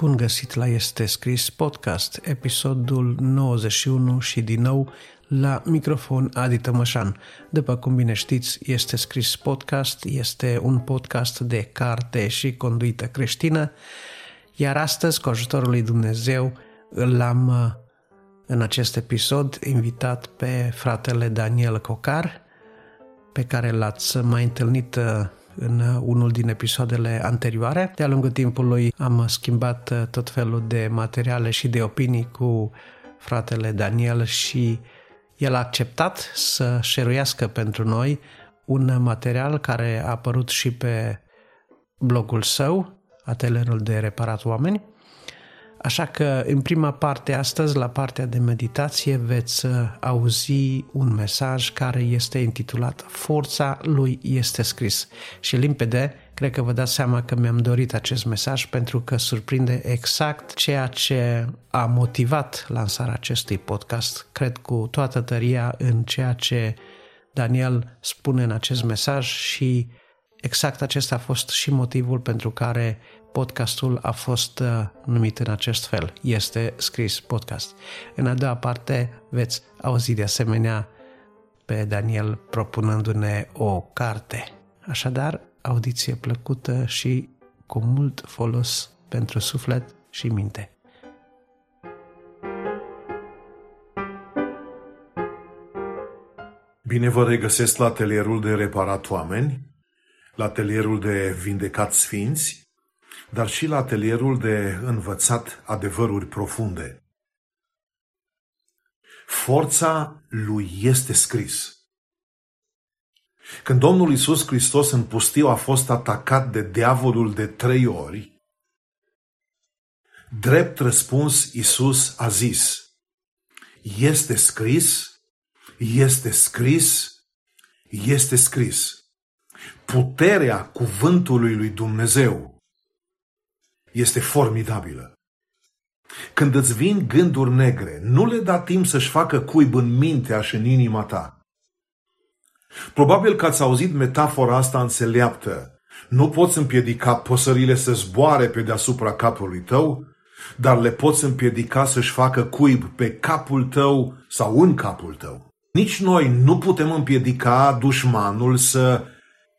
Bun găsit la Este Scris Podcast, episodul 91 și din nou la microfon Adi Tămășan. După cum bine știți, Este Scris Podcast este un podcast de carte și conduită creștină, iar astăzi, cu ajutorul lui Dumnezeu, l-am în acest episod invitat pe fratele Daniel Cocar, pe care l-ați mai întâlnit în unul din episoadele anterioare. De-a lungul timpului am schimbat uh, tot felul de materiale și de opinii cu fratele Daniel și el a acceptat să șeruiască pentru noi un material care a apărut și pe blogul său, Atelierul de Reparat Oameni, Așa că în prima parte astăzi, la partea de meditație, veți uh, auzi un mesaj care este intitulat Forța lui este scris. Și limpede, cred că vă dați seama că mi-am dorit acest mesaj pentru că surprinde exact ceea ce a motivat lansarea acestui podcast. Cred cu toată tăria în ceea ce Daniel spune în acest mesaj și exact acesta a fost și motivul pentru care podcastul a fost uh, numit în acest fel. Este scris podcast. În a doua parte veți auzi de asemenea pe Daniel propunându-ne o carte. Așadar, audiție plăcută și cu mult folos pentru suflet și minte. Bine vă regăsesc la atelierul de reparat oameni, la atelierul de vindecat sfinți, dar și la atelierul de învățat adevăruri profunde. Forța lui este scris. Când Domnul Isus Hristos în pustiu a fost atacat de diavolul de trei ori, drept răspuns Isus a zis, este scris, este scris, este scris. Puterea cuvântului lui Dumnezeu este formidabilă. Când îți vin gânduri negre, nu le da timp să-și facă cuib în mintea și în inima ta. Probabil că ați auzit metafora asta înțeleaptă. Nu poți împiedica păsările să zboare pe deasupra capului tău, dar le poți împiedica să-și facă cuib pe capul tău sau în capul tău. Nici noi nu putem împiedica dușmanul să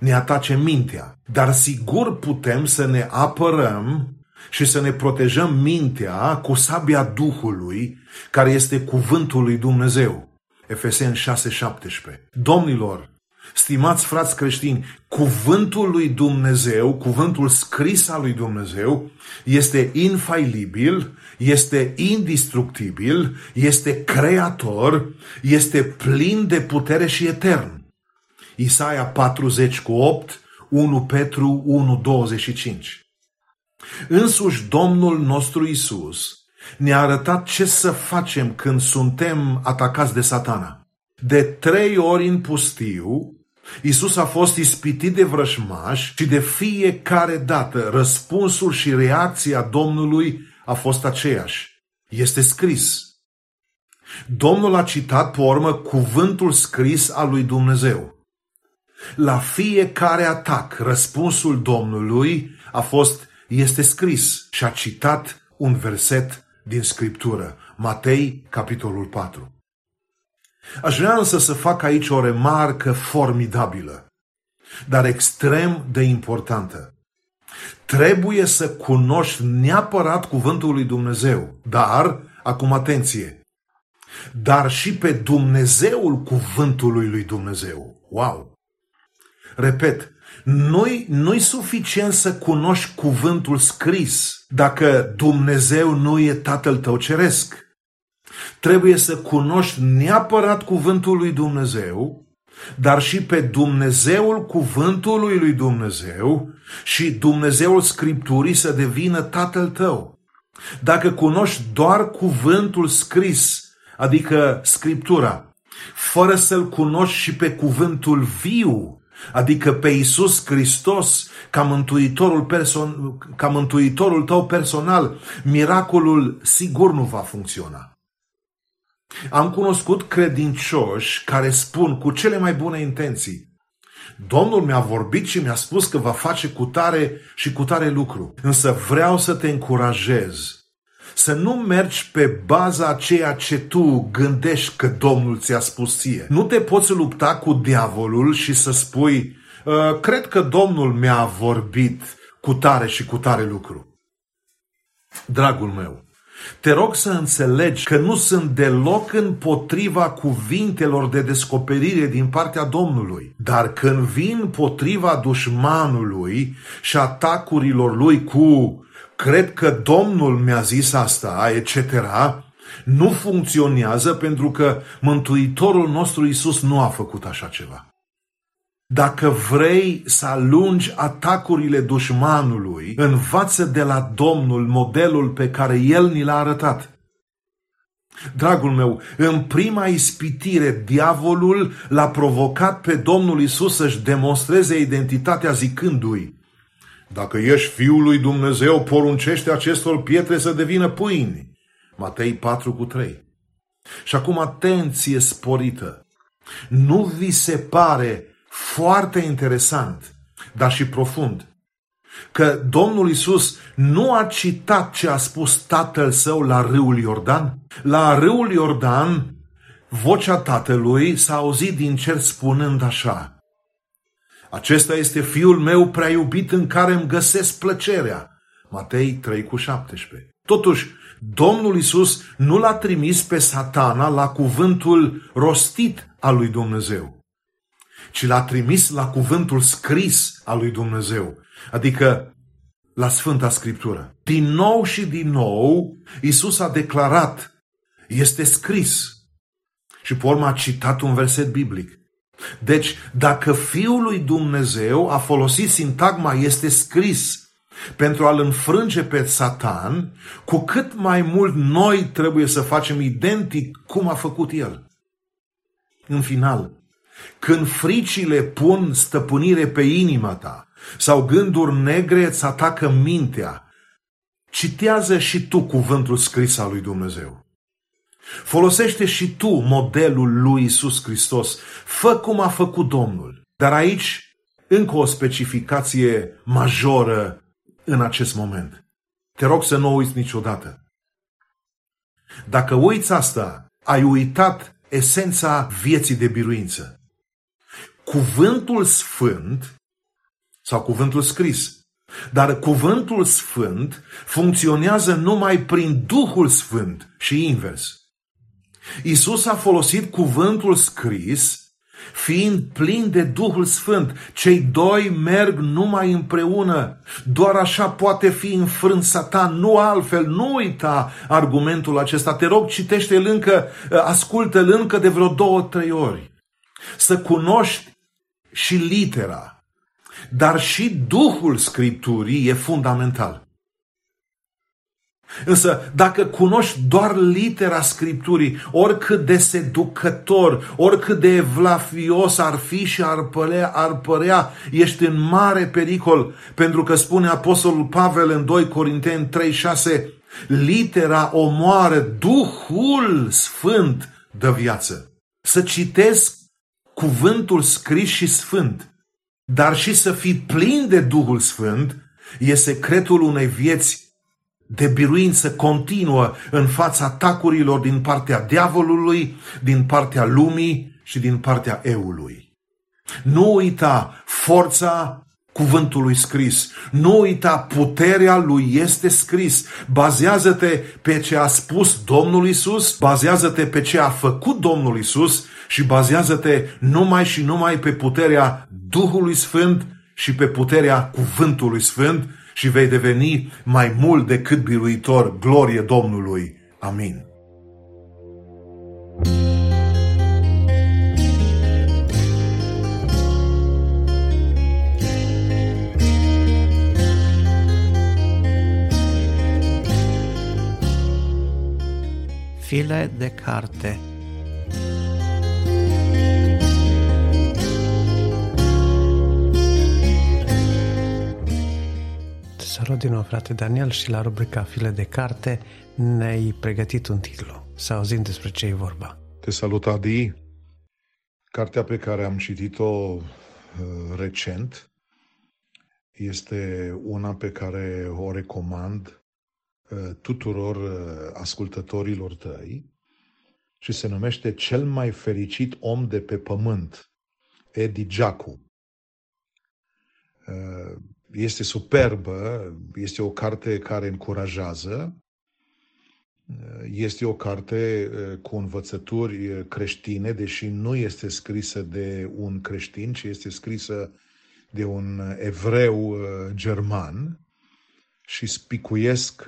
ne atace mintea, dar sigur putem să ne apărăm și să ne protejăm mintea cu sabia Duhului, care este cuvântul lui Dumnezeu. Efeseni 6:17. Domnilor, stimați frați creștini, cuvântul lui Dumnezeu, cuvântul scris al lui Dumnezeu, este infailibil, este indestructibil, este creator, este plin de putere și etern. Isaia 40 cu 8, 1 Petru 1, 25. Însuși Domnul nostru Isus ne-a arătat ce să facem când suntem atacați de satana. De trei ori în pustiu, Isus a fost ispitit de vrășmași și de fiecare dată răspunsul și reacția Domnului a fost aceeași. Este scris. Domnul a citat pe urmă cuvântul scris al lui Dumnezeu. La fiecare atac, răspunsul Domnului a fost este scris și a citat un verset din Scriptură, Matei, capitolul 4. Aș vrea însă să fac aici o remarcă formidabilă, dar extrem de importantă. Trebuie să cunoști neapărat cuvântul lui Dumnezeu, dar, acum atenție, dar și pe Dumnezeul cuvântului lui Dumnezeu. Wow! Repet, nu-i, nu-i suficient să cunoști cuvântul scris dacă Dumnezeu nu e Tatăl tău ceresc. Trebuie să cunoști neapărat cuvântul lui Dumnezeu, dar și pe Dumnezeul cuvântului lui Dumnezeu și Dumnezeul Scripturii să devină Tatăl tău. Dacă cunoști doar cuvântul scris, adică Scriptura, fără să-L cunoști și pe cuvântul viu, adică pe Isus Hristos ca mântuitorul, person, ca mântuitorul tău personal, miracolul sigur nu va funcționa. Am cunoscut credincioși care spun cu cele mai bune intenții, Domnul mi-a vorbit și mi-a spus că va face cu tare și cu tare lucru. Însă vreau să te încurajez să nu mergi pe baza a ceea ce tu gândești că Domnul ți-a spus ție. Nu te poți lupta cu diavolul și să spui, ă, cred că Domnul mi-a vorbit cu tare și cu tare lucru. Dragul meu, te rog să înțelegi că nu sunt deloc împotriva cuvintelor de descoperire din partea Domnului, dar când vin potriva dușmanului și atacurilor lui cu cred că Domnul mi-a zis asta, etc., nu funcționează pentru că Mântuitorul nostru Isus nu a făcut așa ceva. Dacă vrei să alungi atacurile dușmanului, învață de la Domnul modelul pe care El ni l-a arătat. Dragul meu, în prima ispitire, diavolul l-a provocat pe Domnul Isus să-și demonstreze identitatea zicându-i Dacă ești Fiul lui Dumnezeu, poruncește acestor pietre să devină pâini. Matei 4 cu 3. Și acum atenție sporită. Nu vi se pare foarte interesant, dar și profund, că Domnul Isus nu a citat ce a spus tatăl său la râul Iordan? La râul Iordan, vocea tatălui s-a auzit din cer spunând așa, acesta este fiul meu prea iubit în care îmi găsesc plăcerea. Matei 3 cu 17. Totuși, Domnul Isus nu l-a trimis pe satana la cuvântul rostit al lui Dumnezeu ci l-a trimis la cuvântul scris al lui Dumnezeu, adică la Sfânta Scriptură. Din nou și din nou, Isus a declarat, este scris. Și pe urmă a citat un verset biblic. Deci, dacă Fiul lui Dumnezeu a folosit sintagma este scris pentru a-l înfrânge pe Satan, cu cât mai mult noi trebuie să facem identic cum a făcut el. În final, când fricile pun stăpânire pe inima ta sau gânduri negre îți atacă mintea, citează și tu cuvântul scris al lui Dumnezeu. Folosește și tu modelul lui Isus Hristos. Fă cum a făcut Domnul. Dar aici, încă o specificație majoră în acest moment. Te rog să nu uiți niciodată. Dacă uiți asta, ai uitat esența vieții de biruință cuvântul sfânt sau cuvântul scris. Dar cuvântul sfânt funcționează numai prin Duhul Sfânt și invers. Isus a folosit cuvântul scris fiind plin de Duhul Sfânt. Cei doi merg numai împreună. Doar așa poate fi înfrânt Satan, nu altfel. Nu uita argumentul acesta. Te rog, citește-l încă, ascultă-l încă de vreo două, trei ori. Să cunoști și litera, dar și Duhul Scripturii e fundamental. Însă, dacă cunoști doar litera Scripturii, oricât de seducător, oricât de evlafios ar fi și ar părea, ar părea, ești în mare pericol, pentru că spune Apostolul Pavel în 2 Corinteni 3:6, litera omoară, Duhul Sfânt dă viață. Să citesc cuvântul scris și sfânt, dar și să fii plin de Duhul Sfânt, e secretul unei vieți de biruință continuă în fața atacurilor din partea diavolului, din partea lumii și din partea eului. Nu uita forța cuvântului scris. Nu uita, puterea lui este scris. Bazează-te pe ce a spus Domnul Isus, bazează-te pe ce a făcut Domnul Isus și bazează-te numai și numai pe puterea Duhului Sfânt și pe puterea Cuvântului Sfânt și vei deveni mai mult decât biruitor. Glorie Domnului. Amin. File de carte salut din nou, frate Daniel, și la rubrica File de carte ne-ai pregătit un titlu. Să auzim despre ce e vorba. Te salut, Adi. Cartea pe care am citit-o recent. Este una pe care o recomand tuturor ascultătorilor tăi și se numește Cel mai fericit om de pe pământ, Edi Jacu. Este superbă, este o carte care încurajează, este o carte cu învățături creștine, deși nu este scrisă de un creștin, ci este scrisă de un evreu german și spicuiesc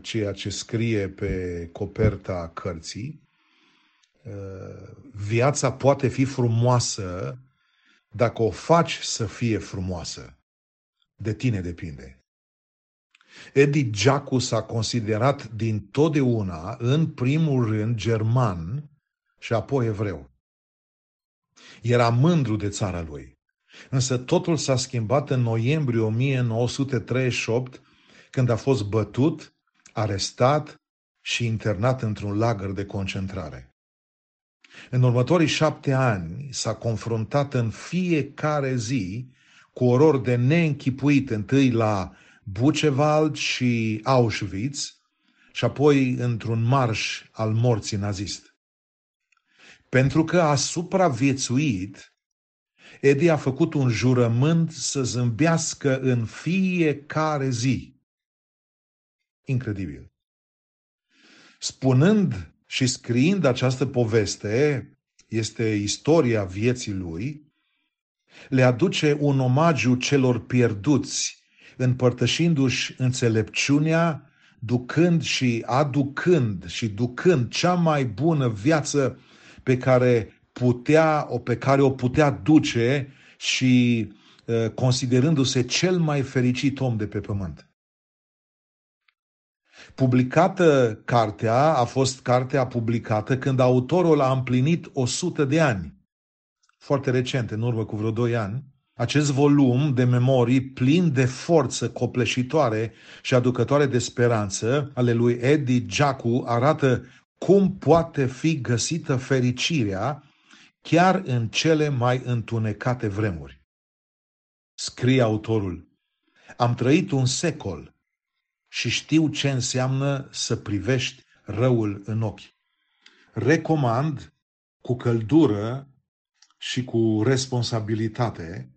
ceea ce scrie pe coperta cărții. Viața poate fi frumoasă dacă o faci să fie frumoasă. De tine depinde. Edi Giacu s-a considerat din totdeauna, în primul rând, german și apoi evreu. Era mândru de țara lui. Însă totul s-a schimbat în noiembrie 1938, când a fost bătut, arestat și internat într-un lagăr de concentrare. În următorii șapte ani s-a confruntat în fiecare zi cu orori de neînchipuit, întâi la Buchenwald și Auschwitz și apoi într-un marș al morții nazist. Pentru că a supraviețuit, Edi a făcut un jurământ să zâmbească în fiecare zi. Incredibil. Spunând și scriind această poveste, este istoria vieții lui, le aduce un omagiu celor pierduți împărtășindu-și înțelepciunea, ducând și aducând și ducând cea mai bună viață pe care putea, o pe care o putea duce și uh, considerându-se cel mai fericit om de pe pământ. Publicată cartea, a fost cartea publicată când autorul a împlinit 100 de ani. Foarte recent, în urmă cu vreo 2 ani. Acest volum de memorii plin de forță copleșitoare și aducătoare de speranță ale lui Eddie Jacu arată cum poate fi găsită fericirea chiar în cele mai întunecate vremuri. Scrie autorul, am trăit un secol și știu ce înseamnă să privești răul în ochi. Recomand cu căldură și cu responsabilitate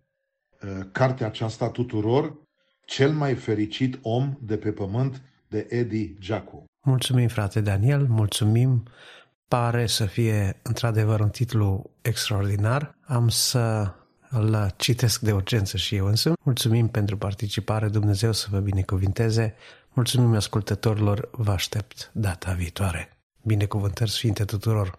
Uh, cartea aceasta tuturor, Cel mai fericit om de pe pământ, de Eddie Jacu. Mulțumim, frate Daniel, mulțumim. Pare să fie într-adevăr un titlu extraordinar. Am să îl citesc de urgență și eu însă. Mulțumim pentru participare, Dumnezeu să vă binecuvinteze. Mulțumim ascultătorilor, vă aștept data viitoare. Binecuvântări sfinte tuturor!